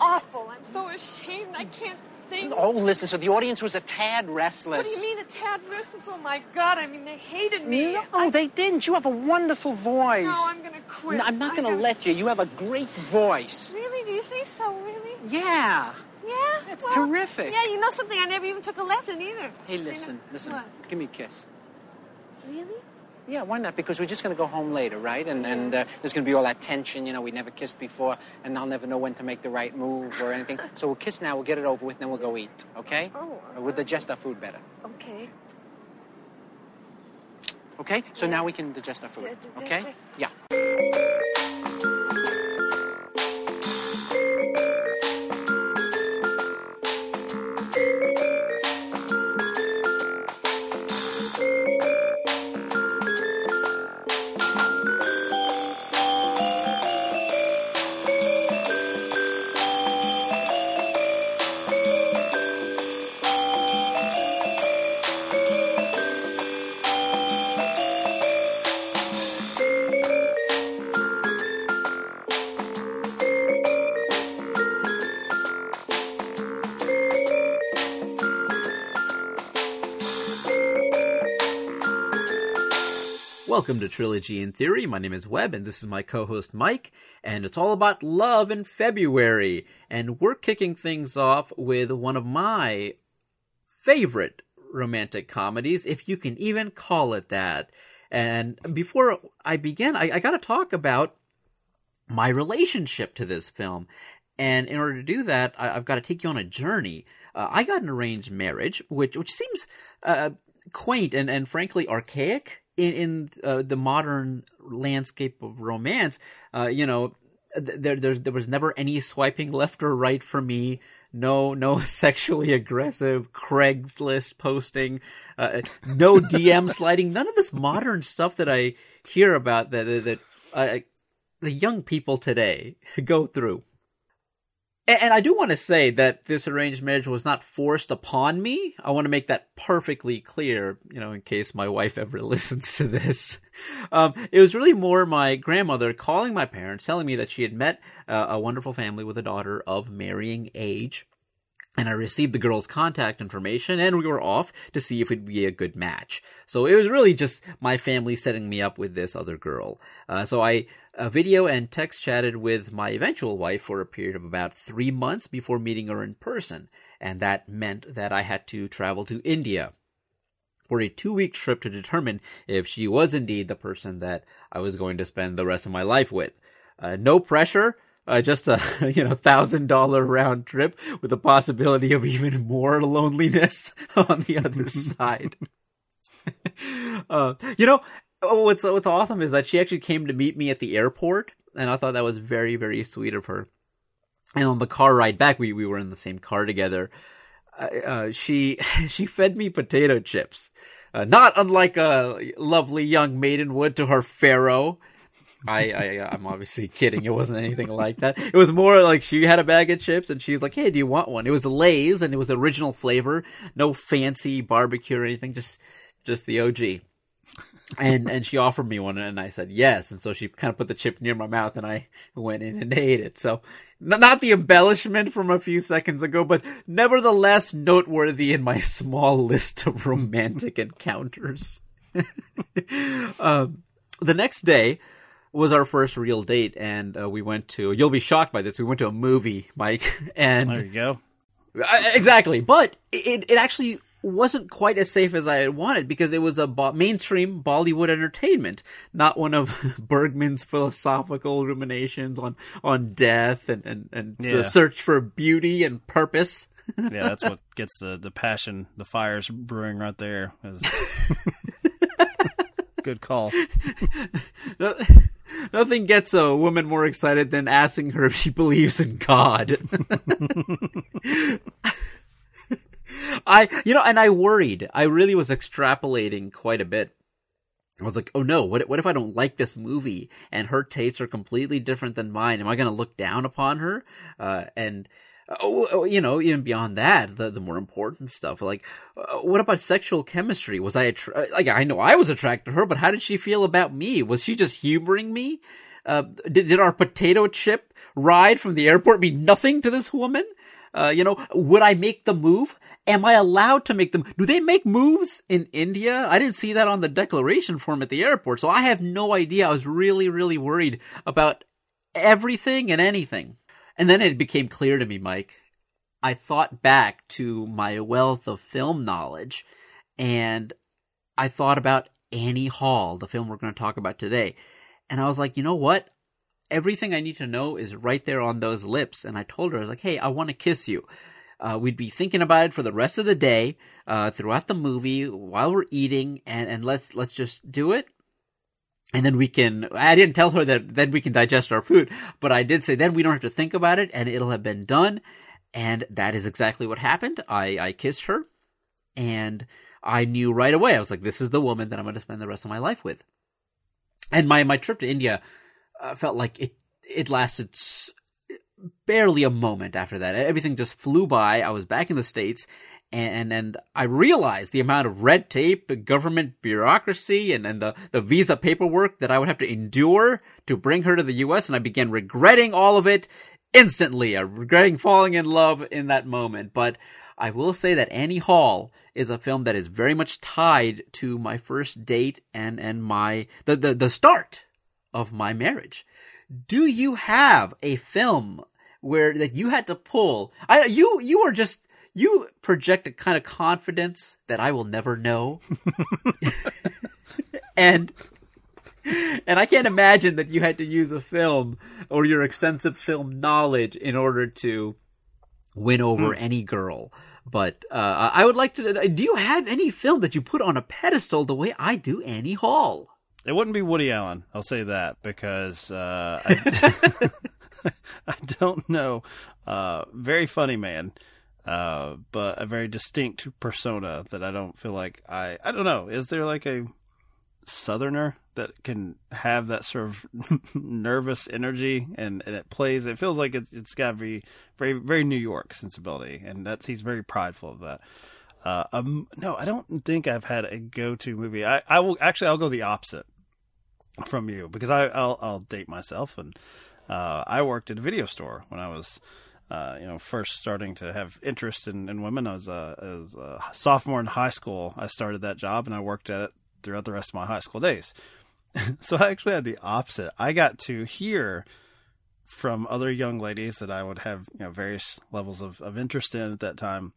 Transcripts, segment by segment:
awful. I'm so ashamed. I can't think. Oh, listen, so the audience was a tad restless. What do you mean a tad restless? Oh my God! I mean they hated me. No, I, they didn't. You have a wonderful voice. No, I'm gonna quit. No, I'm not going to gotta- let you. You have a great voice. Really? Do you think so? Really? Yeah. Yeah. That's well, terrific. Yeah, you know something? I never even took a lesson either. Hey, You know- listen, listen. What? Give me a kiss. Really? Yeah, why not? Because we're just going to go home later, right? And and uh, there's going to be all that tension. You know, we never kissed before, and I'll never know when to make the right move or anything. So we'll kiss now. We'll get it over with, and then we'll go eat. Okay? Oh, Uh, We'll digest our food better. Okay. Okay? So Yeah. now we can digest our food. Digest Okay? it. Yeah. Welcome to Trilogy in Theory. My name is Webb, and this is my co-host Mike, and it's all about love in February. And we're kicking things off with one of my favorite romantic comedies, if you can even call it that. And before I begin, I, I got to talk about my relationship to this film. And in order to do that, I, I've got to take you on a journey. Uh, I got an arranged marriage, which which seems uh, quaint and, and frankly archaic in in uh, the modern landscape of romance. Uh, you know, there there there was never any swiping left or right for me. No, no sexually aggressive Craigslist posting, uh, no DM sliding, none of this modern stuff that I hear about that that, that uh, the young people today go through. And, I do want to say that this arranged marriage was not forced upon me. I want to make that perfectly clear, you know, in case my wife ever listens to this. Um, it was really more my grandmother calling my parents, telling me that she had met uh, a wonderful family with a daughter of marrying age. And I received the girl's contact information, and we were off to see if it'd be a good match. So it was really just my family setting me up with this other girl. Uh, so I uh, video and text chatted with my eventual wife for a period of about three months before meeting her in person, and that meant that I had to travel to India for a two week trip to determine if she was indeed the person that I was going to spend the rest of my life with. Uh, no pressure. Uh, just a you know thousand dollar round trip with the possibility of even more loneliness on the other side. uh, you know what's what's awesome is that she actually came to meet me at the airport, and I thought that was very very sweet of her. And on the car ride back, we we were in the same car together. Uh, uh, she she fed me potato chips, uh, not unlike a lovely young maiden would to her pharaoh. I, I I'm obviously kidding. It wasn't anything like that. It was more like she had a bag of chips and she was like, "Hey, do you want one?" It was Lay's and it was original flavor, no fancy barbecue or anything, just just the OG. And and she offered me one and I said yes. And so she kind of put the chip near my mouth and I went in and ate it. So not the embellishment from a few seconds ago, but nevertheless noteworthy in my small list of romantic encounters. um, the next day was our first real date, and uh, we went to. You'll be shocked by this. We went to a movie, Mike, and There you go. Uh, exactly. But it it actually wasn't quite as safe as I had wanted because it was a bo- mainstream Bollywood entertainment, not one of Bergman's philosophical ruminations on on death and and, and Yeah. the search for beauty and purpose. Yeah, that's what gets the the passion, the fires brewing right there. Is- Good call. No- Nothing gets a woman more excited than asking her if she believes in God. I, you know, and I worried. I really was extrapolating quite a bit. I was like, oh no, what, what if I don't like this movie and her tastes are completely different than mine? Am I going to look down upon her? Uh, and, oh, oh, you know, even beyond that, the, the more important stuff, like, uh, what about sexual chemistry? Was I, attra- like, I know I was attracted to her, but how did she feel about me? Was she just humoring me? Uh, did, did our potato chip ride from the airport mean nothing to this woman? Uh, you know, would I make the move? Am I allowed to make them? Do they make moves in India? I didn't see that on the declaration form at the airport, so I have no idea. I was really, really worried about everything and anything. And then it became clear to me, Mike. I thought back to my wealth of film knowledge and I thought about Annie Hall, the film we're going to talk about today. And I was like, you know what? Everything I need to know is right there on those lips. And I told her, I was like, hey, I want to kiss you. Uh, we'd be thinking about it for the rest of the day, uh, throughout the movie, while we're eating, and, and let's let's just do it. And then we can. I didn't tell her that then we can digest our food, but I did say then we don't have to think about it, and it'll have been done. And that is exactly what happened. I I kissed her, and I knew right away. I was like, this is the woman that I'm going to spend the rest of my life with. And my, my trip to India uh, felt like it, it lasted barely a moment after that. Everything just flew by. I was back in the States and, and I realized the amount of red tape, government bureaucracy, and, and the, the visa paperwork that I would have to endure to bring her to the U.S. And I began regretting all of it instantly, uh, regretting falling in love in that moment. But I will say that Annie Hall is a film that is very much tied to my first date and and my the the, the start of my marriage. Do you have a film where that you had to pull? I you you are just you project a kind of confidence that I will never know. and and I can't imagine that you had to use a film or your extensive film knowledge in order to win over mm. any girl. But uh, I would like to. Do you have any film that you put on a pedestal the way I do Annie Hall? It wouldn't be Woody Allen. I'll say that because uh, I, I, don't know. Uh, very funny man, uh, but a very distinct persona that I don't feel like I. I don't know. Is there like a southerner that can have that sort of nervous energy and, and it plays it feels like it's it's got very very very New York sensibility and that's he's very prideful of that. Uh, um, no, I don't think I've had a go-to movie. I, I will actually I'll go the opposite from you because I I'll, I'll date myself and uh, I worked at a video store when I was uh, you know, first starting to have interest in, in women. I was, I was a sophomore in high school. I started that job and I worked at it throughout the rest of my high school days. so I actually had the opposite. I got to hear from other young ladies that I would have you know various levels of, of interest in at that time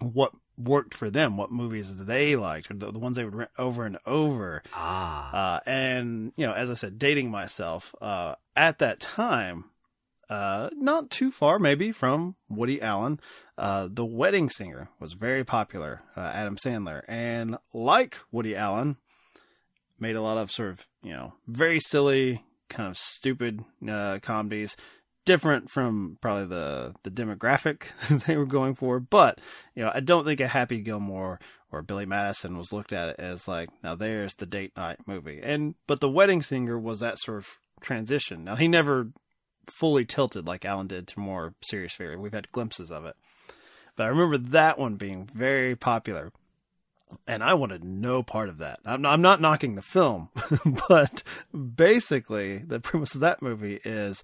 what worked for them, what movies they liked, or the, the ones they would rent over and over. Ah. Uh, and, you know, as I said, dating myself, uh, at that time, uh, not too far maybe from Woody Allen, uh, The Wedding Singer was very popular, uh, Adam Sandler. And like Woody Allen, made a lot of sort of, you know, very silly, kind of stupid uh, comedies, different from probably the, the demographic they were going for. But, you know, I don't think a Happy Gilmore or Billy Madison was looked at as like, now there's the date night movie. And, but The Wedding Singer was that sort of transition. Now, he never fully tilted like Allen did to more serious fare. We've had glimpses of it. But I remember that one being very popular and I wanted no part of that. I'm I'm not knocking the film, but basically the premise of that movie is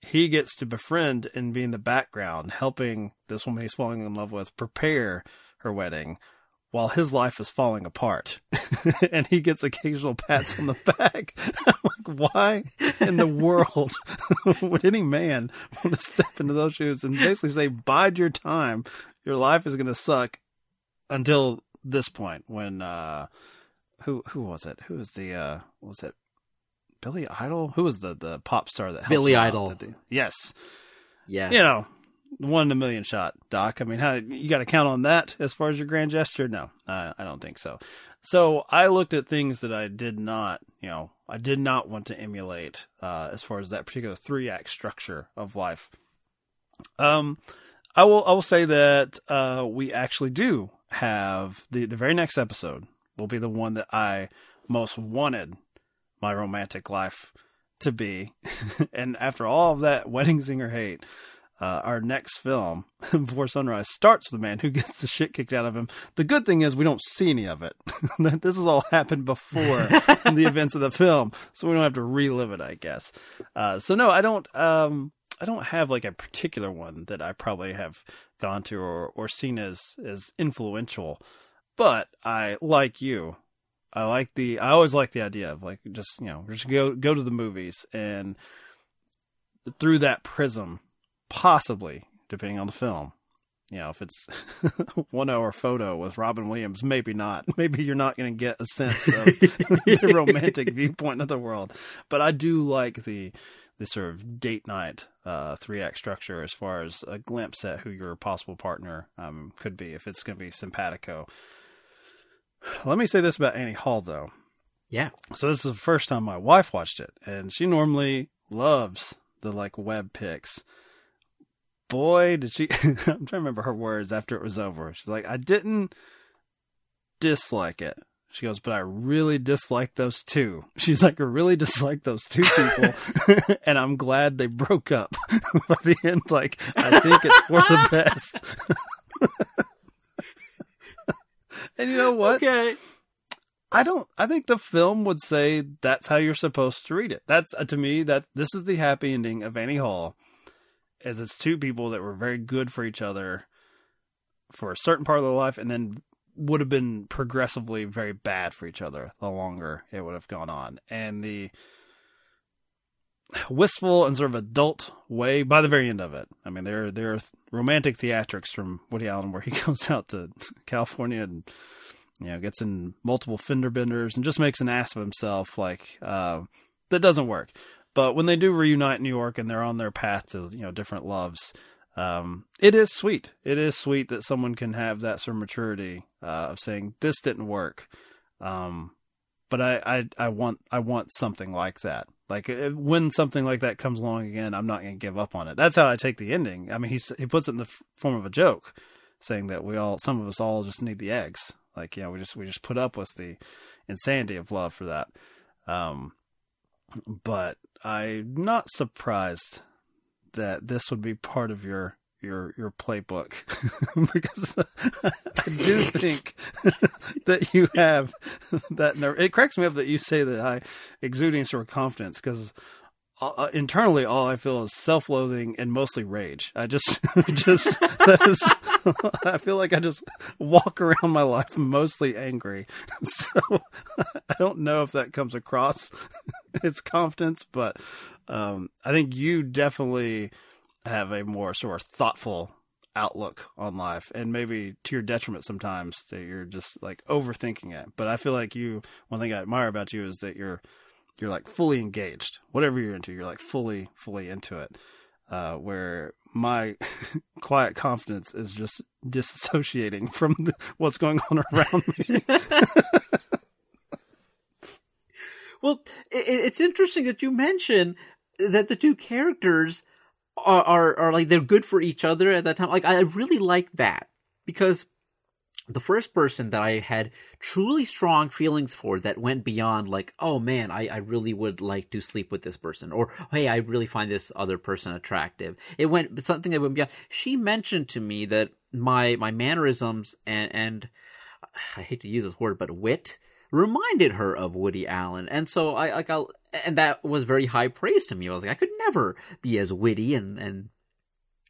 he gets to befriend and be in the background, helping this woman he's falling in love with prepare her wedding while his life is falling apart. and he gets occasional pats on the back. I'm like, why in the world would any man want to step into those shoes and basically say, bide your time? Your life is going to suck until this point when uh who who was it? Who was the uh was it Billy Idol? Who was the the pop star that Billy Idol? The, yes. Yes. You know, one in a million shot, Doc. I mean, how you got to count on that as far as your grand gesture? No, I, I don't think so. So I looked at things that I did not, you know, I did not want to emulate uh, as far as that particular three act structure of life. Um, I will I will say that uh, we actually do have the the very next episode will be the one that I most wanted my romantic life to be. and after all of that wedding singer hate, uh, our next film, Before Sunrise, starts with a man who gets the shit kicked out of him. The good thing is we don't see any of it. this has all happened before the events of the film, so we don't have to relive it, I guess. Uh, so no, I don't. Um, I don't have like a particular one that I probably have gone to or, or seen as as influential, but I like you. I like the. I always like the idea of like just you know just go go to the movies and through that prism possibly, depending on the film. You know, if it's one hour photo with Robin Williams, maybe not. Maybe you're not going to get a sense of the romantic viewpoint of the world. But I do like the the sort of date night uh, three act structure as far as a glimpse at who your possible partner um, could be if it's going to be simpatico. Let me say this about Annie Hall though. Yeah. So this is the first time my wife watched it, and she normally loves the like Webb picks boy, did she. I'm trying to remember her words after it was over. She's like, I didn't dislike it. She goes, but I really dislike those two. She's like, I really dislike those two people, and I'm glad they broke up. By the end, like, I think it's for the best. and you know what? Okay. I don't. I think the film would say that's how you're supposed to read it. That's uh, to me that this is the happy ending of Annie Hall as it's two people that were very good for each other for a certain part of their life and then would have been progressively very bad for each other the longer it would have gone on. And the wistful and sort of adult way by the very end of it. I mean, there there are romantic theatrics from Woody Allen where he goes out to California and you know gets in multiple fender benders and just makes an ass of himself. Like uh, that doesn't work. But when they do reunite in New York and they're on their path to you know different loves, um, it is sweet. It is sweet that someone can have that sort of maturity uh, of saying this didn't work. Um, but I, I, I want I want something like that. Like when something like that comes along again, I'm not going to give up on it. That's how I take the ending. I mean, he he puts it in the form of a joke, saying that we all, some of us all, just need the eggs. Like you know, we just we just put up with the insanity of love for that. Um, but I'm not surprised that this would be part of your your your playbook because I do think that you have that. It cracks me up that you say that I exuding sort of confidence because uh, internally all I feel is self-loathing and mostly rage. I just just is I feel like I just walk around my life mostly angry. So I don't know if that comes across its confidence, but um, I think you definitely have a more sort of thoughtful outlook on life and maybe to your detriment sometimes that you're just like overthinking it but i feel like you one thing i admire about you is that you're you're like fully engaged. Whatever you're into you're like fully fully into it. Uh, where my quiet confidence is just disassociating from the, what's going on around me. Well, it's interesting that you mention that the two characters are, are, are like they're good for each other at that time. Like I really like that because the first person that I had truly strong feelings for that went beyond like, oh man, I, I really would like to sleep with this person, or hey, I really find this other person attractive. It went something that went beyond. She mentioned to me that my my mannerisms and and I hate to use this word, but wit reminded her of Woody Allen. And so I like I and that was very high praise to me. I was like, I could never be as witty and and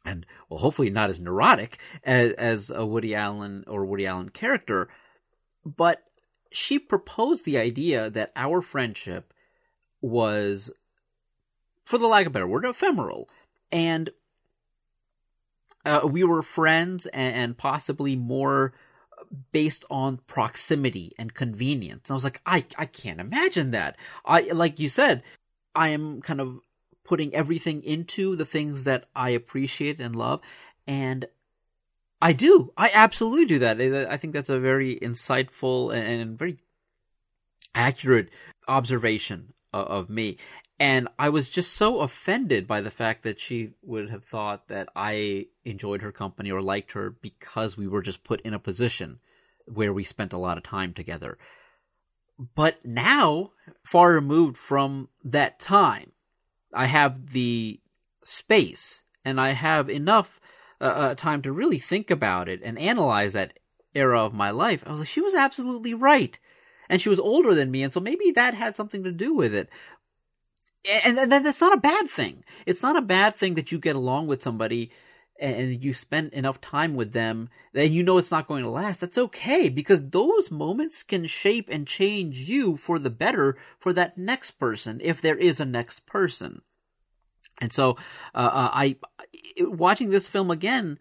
and well, hopefully not as neurotic as, as a Woody Allen or Woody Allen character. But she proposed the idea that our friendship was, for the lack of a better word, ephemeral, and uh, we were friends and, and possibly more based on proximity and convenience. I was like, I I can't imagine that. I like you said, I am kind of putting everything into the things that I appreciate and love, and I do. I absolutely do that. I think that's a very insightful and very accurate observation of me. And I was just so offended by the fact that she would have thought that I enjoyed her company or liked her because we were just put in a position where we spent a lot of time together. But now, far removed from that time, I have the space and I have enough uh, uh, time to really think about it and analyze that era of my life, I was like, she was absolutely right. And she was older than me, and so maybe that had something to do with it. And, and that's not a bad thing. It's not a bad thing that you get along with somebody and you spend enough time with them then you know it's not going to last. That's okay because those moments can shape and change you for the better for that next person if there is a next person. And so, uh, uh I watching this film again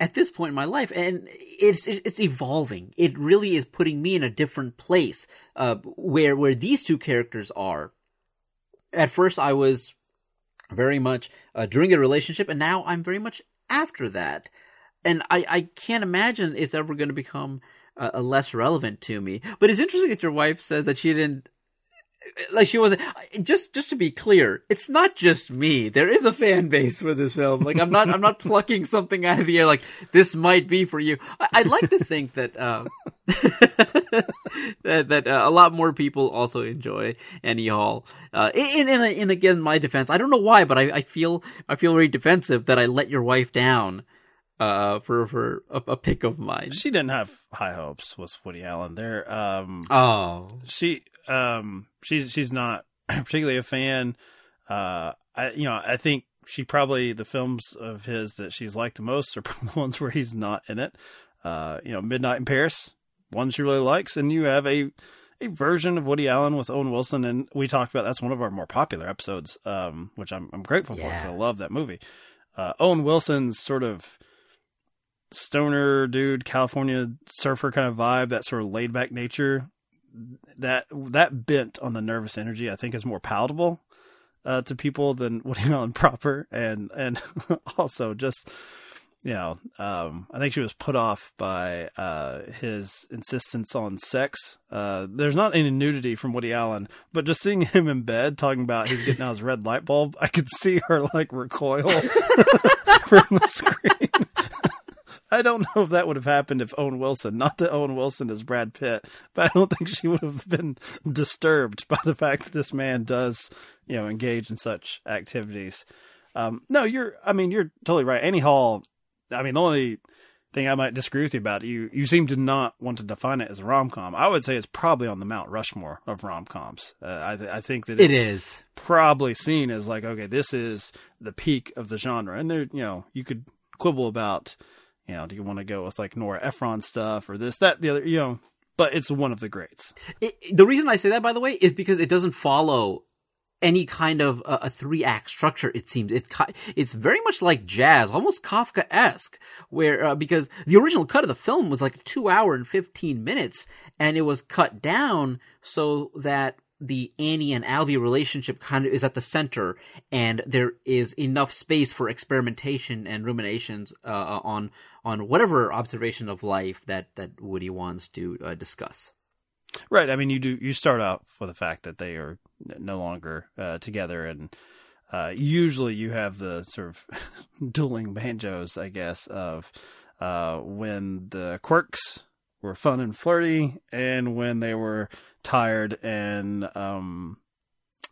at this point in my life, and it's it's evolving. It really is putting me in a different place uh, where where these two characters are. At first, I was very much uh, during a relationship, and now I'm very much after that. And I, I can't imagine it's ever going to become uh, less relevant to me. But it's interesting that your wife said that she didn't like she wasn't just just to be clear it's not just me there is a fan base for this film like i'm not i'm not plucking something out of the air like this might be for you I, would like to think that uh, that that uh, a lot more people also enjoy Annie Hall. Uh, in, in, in again my defense, I don't know why, but I, I feel I feel very defensive that I let your wife down uh, for for a, a, pick of mine. She didn't have high hopes with Woody Allen. There, um, oh, she um she's she's not particularly a fan. Uh, I you know I think she probably the films of his that she's liked the most are the ones where he's not in it. Uh, you know, Midnight in Paris, one she really likes, and you have a a version of Woody Allen with Owen Wilson, and we talked about that's one of our more popular episodes, um, which I'm I'm grateful yeah. for because I love that movie. Uh, Owen Wilson's sort of stoner dude, California surfer kind of vibe, that sort of laid back nature that that bent on the nervous energy I think is more palatable uh, to people than Woody Allen proper, and and also just you know um, I think she was put off by uh, his insistence on sex. Uh, there's not any nudity from Woody Allen, but just seeing him in bed talking about he's getting out his red light bulb, I could see her like recoil from the screen. I don't know if that would have happened if Owen Wilson, not that Owen Wilson is Brad Pitt, but I don't think she would have been disturbed by the fact that this man does, you know, engage in such activities. Um, no, you're, I mean, you're totally right. Annie Hall, I mean, the only thing I might disagree with you about, you, you seem to not want to define it as a rom com. I would say it's probably on the Mount Rushmore of rom coms. Uh, I, th- I think that it is probably seen as like, okay, this is the peak of the genre. And there, you know, you could quibble about, you know, do you want to go with like Nora Ephron stuff or this, that, the other, you know, but it's one of the greats. It, the reason I say that, by the way, is because it doesn't follow any kind of uh, a three act structure. It seems it it's very much like jazz, almost Kafka esque, where uh, because the original cut of the film was like two hour and fifteen minutes, and it was cut down so that the Annie and Alvy relationship kind of is at the center, and there is enough space for experimentation and ruminations uh, on on whatever observation of life that that Woody wants to uh, discuss. Right. I mean, you do you start out with the fact that they are no longer uh, together, and uh, usually you have the sort of dueling banjos, I guess, of uh, when the quirks were fun and flirty, and when they were tired and um,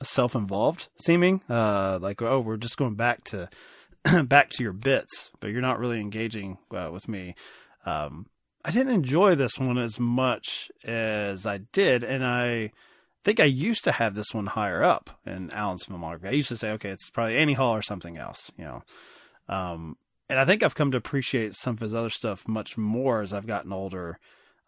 self-involved seeming. Uh, like, oh, we're just going back to back to your bits, but you're not really engaging uh, with me. Um, I didn't enjoy this one as much as I did, and I think I used to have this one higher up in Allen's filmography. I used to say, okay, it's probably Annie Hall or something else, you know. Um, and I think I've come to appreciate some of his other stuff much more as I've gotten older.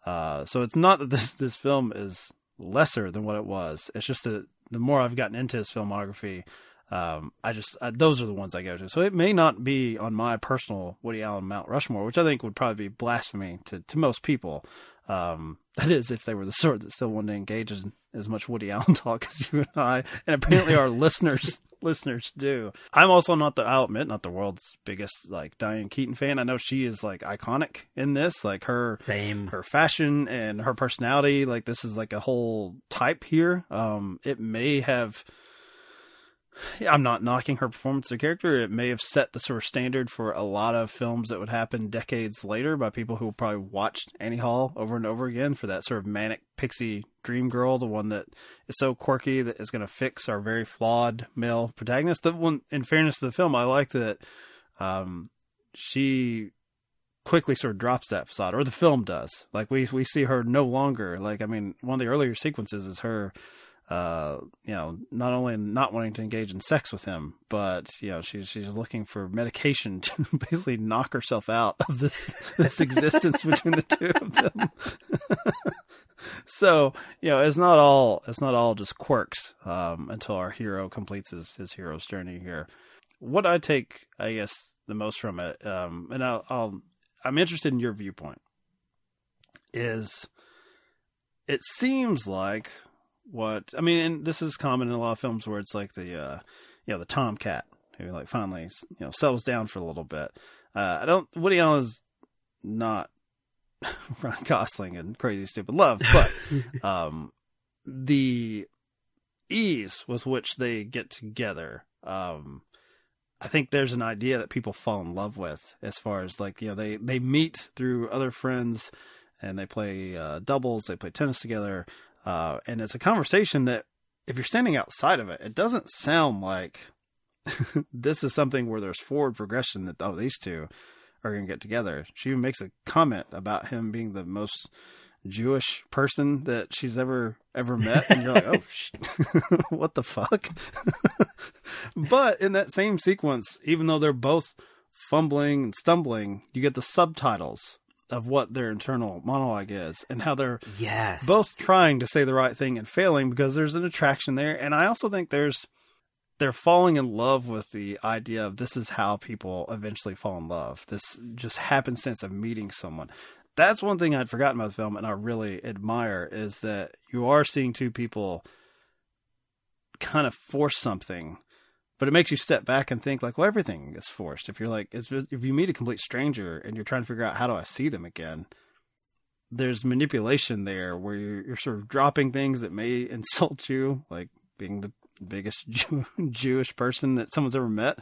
Uh, so it's not that this this film is lesser than what it was. It's just that the more I've gotten into his filmography, um, I just I, those are the ones I go to. So it may not be on my personal Woody Allen Mount Rushmore, which I think would probably be blasphemy to to most people. Um, that is, if they were the sort that still wanted to engage in as much Woody Allen talk as you and I, and apparently our listeners listeners do. I'm also not the I'll admit not the world's biggest like Diane Keaton fan. I know she is like iconic in this, like her same her fashion and her personality. Like this is like a whole type here. Um, it may have I'm not knocking her performance or character. It may have set the sort of standard for a lot of films that would happen decades later by people who probably watched Annie Hall over and over again for that sort of manic pixie dream girl, the one that is so quirky that is going to fix our very flawed male protagonist. The one, in fairness to the film, I like that um, she quickly sort of drops that facade, or the film does. Like we we see her no longer. Like I mean, one of the earlier sequences is her uh, you know, not only not wanting to engage in sex with him, but you know, she's she's looking for medication to basically knock herself out of this this existence between the two of them. so you know, it's not all it's not all just quirks um, until our hero completes his his hero's journey here. What I take, I guess, the most from it, um, and I'll, I'll I'm interested in your viewpoint, is it seems like what I mean, and this is common in a lot of films where it's like the uh, you know the tomcat who like finally you know settles down for a little bit. Uh, I don't Woody Allen is not Ryan Gosling and Crazy Stupid Love, but um, the ease with which they get together. Um, I think there's an idea that people fall in love with as far as like you know they they meet through other friends and they play uh, doubles, they play tennis together. Uh, and it's a conversation that, if you're standing outside of it, it doesn't sound like this is something where there's forward progression that, oh, these two are going to get together. She even makes a comment about him being the most Jewish person that she's ever ever met, and you're like, oh, sh- what the fuck? but in that same sequence, even though they're both fumbling and stumbling, you get the subtitles of what their internal monologue is and how they're yes. both trying to say the right thing and failing because there's an attraction there. And i also think there's they're falling in love with the idea of this is how people eventually fall in love. This just happenstance of meeting someone. That's one thing i'd forgotten about the film and i really admire is that you are seeing two people kind of force something but it makes you step back and think like well everything is forced. If you're like if you meet a complete stranger and you're trying to figure out how do i see them again there's manipulation there where you're, you're sort of dropping things that may insult you like being the biggest Jew- jewish person that someone's ever met.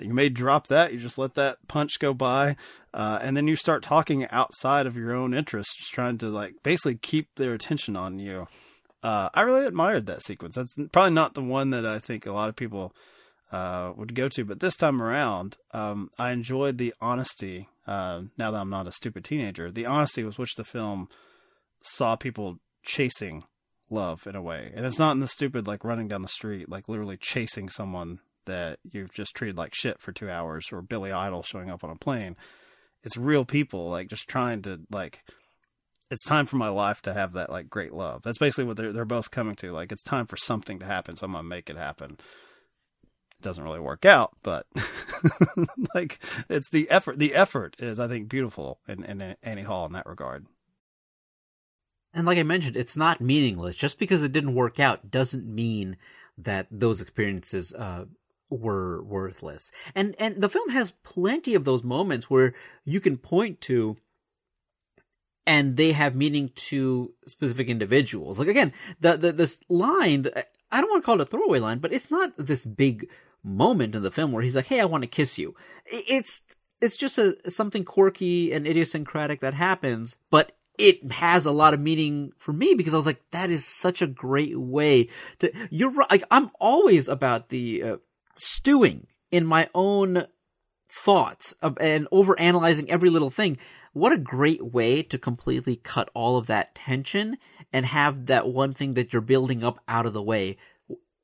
You may drop that. You just let that punch go by. Uh, and then you start talking outside of your own interests just trying to like basically keep their attention on you. Uh, i really admired that sequence. That's probably not the one that i think a lot of people uh, would go to. But this time around, um, I enjoyed the honesty. Uh, now that I'm not a stupid teenager, the honesty with which the film saw people chasing love in a way, and it's not in the stupid like running down the street, like literally chasing someone that you've just treated like shit for two hours, or Billy Idol showing up on a plane. It's real people like just trying to like. It's time for my life to have that like great love. That's basically what they're they're both coming to. Like it's time for something to happen, so I'm gonna make it happen doesn't really work out, but like it's the effort. The effort is, I think, beautiful in, in Annie Hall in that regard. And like I mentioned, it's not meaningless. Just because it didn't work out doesn't mean that those experiences uh, were worthless. And and the film has plenty of those moments where you can point to and they have meaning to specific individuals. Like again, the, the this line, I don't want to call it a throwaway line, but it's not this big moment in the film where he's like, "Hey, I want to kiss you." It's it's just a something quirky and idiosyncratic that happens, but it has a lot of meaning for me because I was like, that is such a great way to. You're right. Like I'm always about the uh, stewing in my own thoughts of, and over analyzing every little thing. What a great way to completely cut all of that tension and have that one thing that you're building up out of the way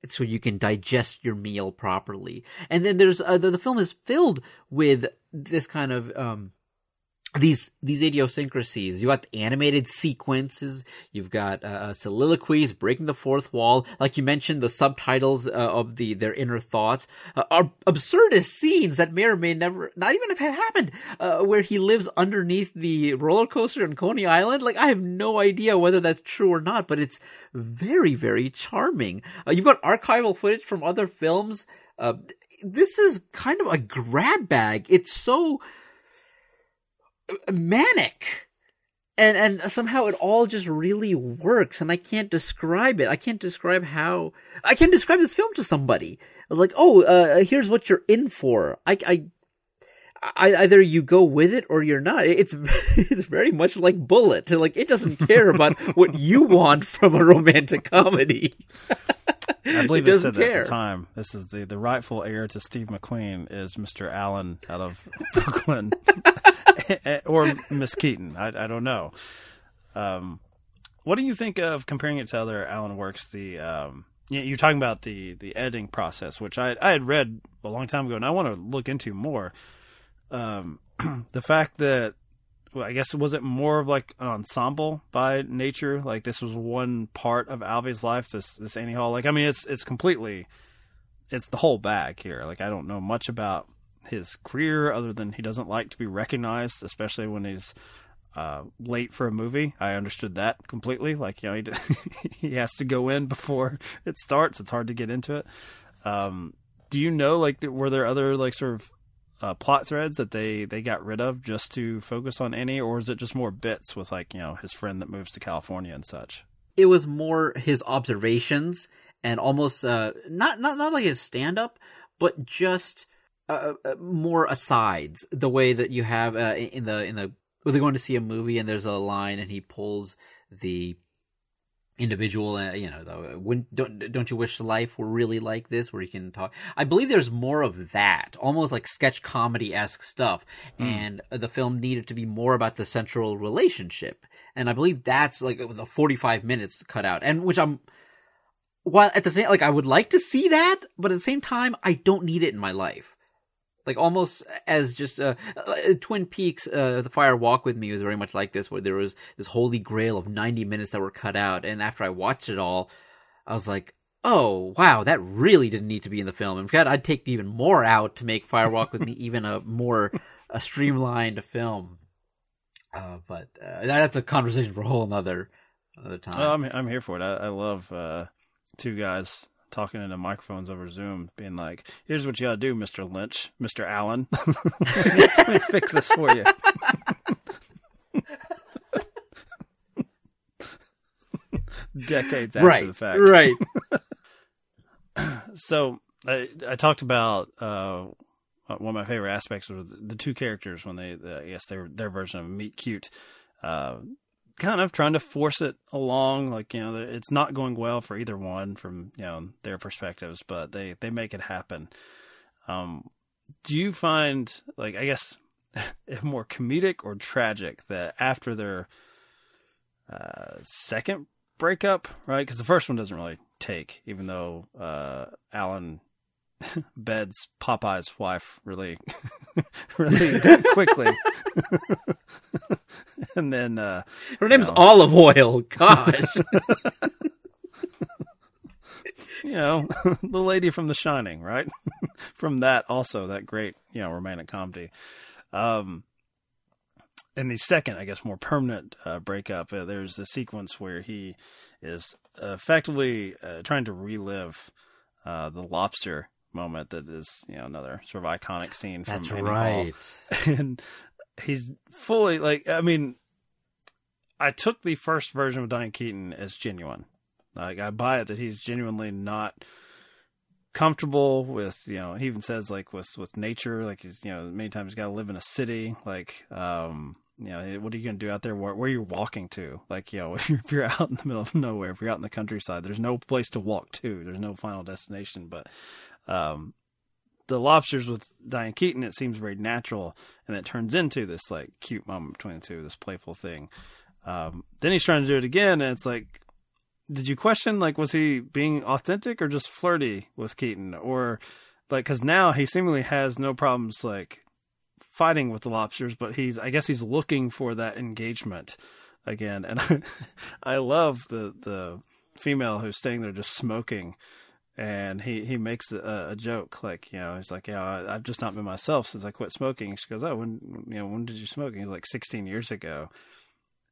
so you can digest your meal properly. And then there's uh, the, the, film is filled with this kind of um, these these idiosyncrasies. You got animated sequences. You've got uh, uh, soliloquies, breaking the fourth wall. Like you mentioned, the subtitles uh, of the their inner thoughts uh, are absurdist scenes that may or may never, not even have happened. Uh, where he lives underneath the roller coaster in Coney Island. Like I have no idea whether that's true or not, but it's very very charming. Uh, you've got archival footage from other films. this is kind of a grab bag. It's so manic and and somehow it all just really works and i can't describe it i can't describe how i can't describe this film to somebody like oh uh, here's what you're in for i i I, either you go with it or you're not. It's it's very much like Bullitt. Like it doesn't care about what you want from a romantic comedy. I believe it doesn't said that at the time. This is the, the rightful heir to Steve McQueen is Mr. Allen out of Brooklyn or Miss Keaton. I, I don't know. Um, what do you think of comparing it to other Allen works? The um, you- you're talking about the the editing process, which I I had read a long time ago, and I want to look into more. Um, the fact that well, I guess was it more of like an ensemble by nature? Like this was one part of Alvy's life. This this Annie Hall. Like I mean, it's it's completely, it's the whole bag here. Like I don't know much about his career other than he doesn't like to be recognized, especially when he's uh, late for a movie. I understood that completely. Like you know, he he has to go in before it starts. It's hard to get into it. Um, do you know like were there other like sort of uh, plot threads that they they got rid of just to focus on Annie, or is it just more bits with like you know his friend that moves to California and such? it was more his observations and almost uh not not not like his stand up but just uh, uh, more asides. The way that you have uh, in the in the where they're going to see a movie and there's a line and he pulls the individual uh, you know when don't don't you wish life were really like this where you can talk? I believe there's more of that almost like sketch comedy-esque stuff. And the film needed to be more about the central relationship. And i believe that's like the 45 minutes cut out. And which i'm while at the same like i would like to see that but at the same time i don't need it in my life like almost as just uh, uh, Twin Peaks, uh, the Fire Walk with Me was very much like this, where there was this holy grail of ninety minutes that were cut out, and after I watched it all, I was like, oh wow, that really didn't need to be in the film. In fact, I'd take even more out to make Fire Walk with Me even a more a streamlined film. Uh, but uh, that's a conversation for a whole another another time. Oh, I'm I'm here for it. I, I love uh, two guys talking into microphones over Zoom, being like, "Here's what you got to do, Mister Lynch, Mister Allen. Let me fix this for you." Decades after right, the fact, right. so I, I talked about uh, one of my favorite aspects was the two characters when they, I guess they were their version of meet cute, uh, kind of trying to force it along. Like you know, it's not going well for either one from you know their perspectives, but they they make it happen. Um, do you find like I guess more comedic or tragic that after their uh, second breakup, right? Because the first one doesn't really take, even though uh, Allen beds Popeye's wife really, really quickly, and then uh, Her name's No. Olive Oyl. Gosh. you know the lady from The Shining, right? from that also that great you know romantic comedy. Um, in the second, I guess, more permanent uh, breakup, uh, there's a sequence where he is effectively uh, trying to relive uh, the lobster moment that is, you know, another sort of iconic scene from That's Annie Hall. right. and he's fully like, I mean, I took the first version of Diane Keaton as genuine. Like, I buy it that he's genuinely not comfortable with you know he even says like with with nature like he's you know many times he's got to live in a city like um you know what are you to do out there? Where, where you're walking to? Like you know if you're, if you're out in the middle of nowhere if you're out in the countryside there's no place to walk to. There's no final destination. But um the lobsters with Diane Keaton it seems very natural. And it turns into this like cute moment between the two this playful thing um then he's trying to do it again and it's like did you question like was he being authentic or just flirty with Keaton? Or like because now he seemingly has no problems like fighting with the lobsters but he's I guess he's looking for that engagement again. And I, love the the female who's staying there just smoking and he he makes a, a joke like you know he's like yeah I, I've just not been myself since I quit smoking. She goes oh when you know when did you smoke? And he's like 16 years ago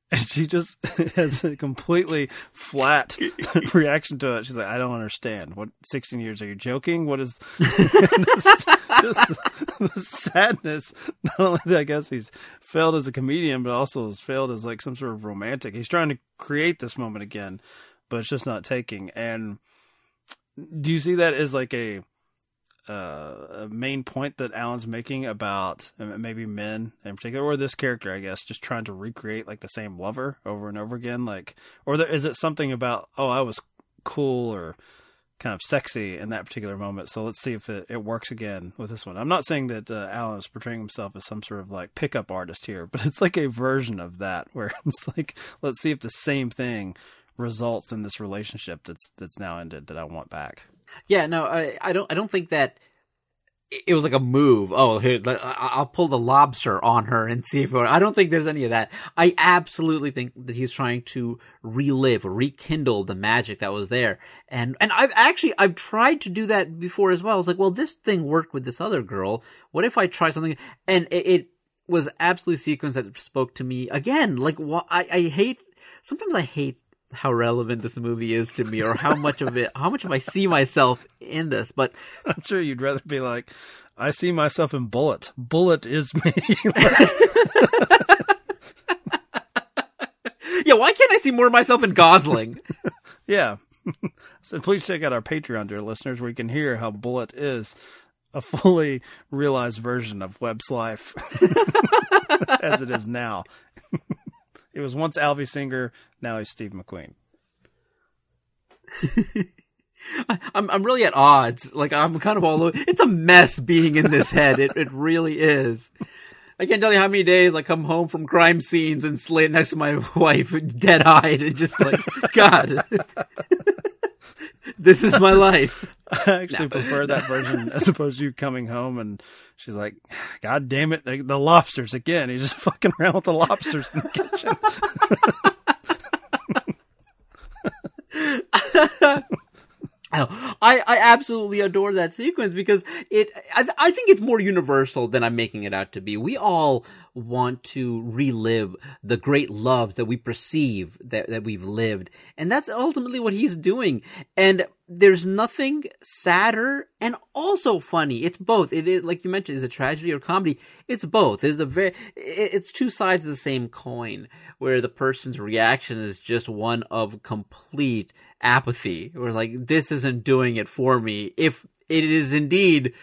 and she just has a completely flat reaction to it. She's like, I don't understand. What 16 years are you joking? What is just the, the sadness. Not only that, I guess he's failed as a comedian, but also has failed as like some sort of romantic. He's trying to create this moment again, but it's just not taking. And do you see that as like a uh, main point that Allen's making about maybe men in particular, or this character, I guess, just trying to recreate like the same lover over and over again, like, or there, is it something about oh, I was cool or kind of sexy in that particular moment. So let's see if it, it works again with this one. I'm not saying that uh, Allen is portraying himself as some sort of like pickup artist here, but it's like a version of that where it's like, let's see if the same thing results in this relationship that's that's now ended that I want back. Yeah, no, I, I don't. I don't think that it was like a move. Oh, I'll pull the lobster on her and see if. I don't think there's any of that. I absolutely think that he's trying to relive, rekindle the magic that was there. And and I've actually I've tried to do that before as well. I was like, well, this thing worked with this other girl. What if I try something? And it, it was absolutely sequence that spoke to me again. Like, I, I hate. Sometimes I hate how relevant this movie is to me or how much of it how much of I see myself in this but I'm sure you'd rather be like I see myself in Bullitt. Bullitt is me Yeah why can't I see more of myself in Gosling? Yeah. So please check out our Patreon dear listeners where you can hear how Bullitt is a fully realized version of Webb's life as it is now it was once Alvy Singer, now he's Steve McQueen. I'm I'm really at odds. Like I'm kind of all over. It's a mess being in this head. It it really is. I can't tell you how many days I come home from crime scenes and slay next to my wife, dead eyed, and just like God. this is my life. I actually no. prefer that version as opposed to you coming home and she's like, God damn it, the, the lobsters again. He's just fucking around with the lobsters in the kitchen. Oh, I I absolutely adore that sequence because it I, I think it's more universal than I'm making it out to be. We all want to relive the great loves that we perceive that, that we've lived. And that's ultimately what he's doing. And there's nothing sadder and also funny. It's both. It is, like you mentioned, is a tragedy or comedy. It's both. It's a very, it's two sides of the same coin where the person's reaction is just one of complete apathy. We're like, this isn't doing it for me. If it is indeed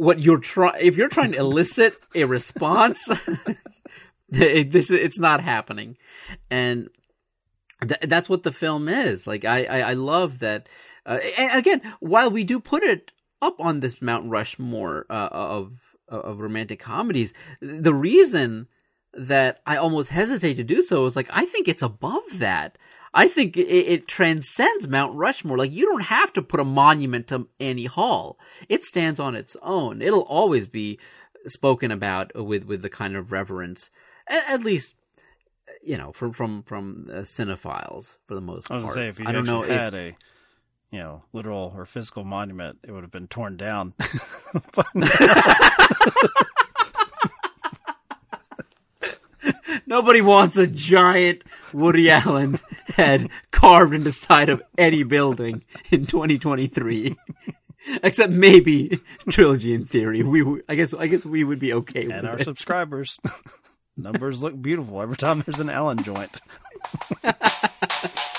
what you're trying, if you're trying to elicit a response, this it's not happening, and th- that's what the film is. Like I, I, I love that. Uh, and again, while we do put it up on this Mount Rushmore uh, of of romantic comedies, the reason that I almost hesitate to do so is like I think it's above that. I think it, it, transcends Mount Rushmore. Like you don't have to put a monument to Annie Hall. It stands on its own. It'll always be spoken about with with the kind of reverence, at, at least you know from from from uh, cinephiles for the most part. I was say if you I don't know had if, a you know literal or physical monument, it would have been torn down. Nobody wants a giant Woody Allen head carved into the side of any building in 2023. Except maybe trilogy in theory. We, I guess, I guess we would be okay with and our it. subscribers numbers look beautiful every time there's an Allen joint.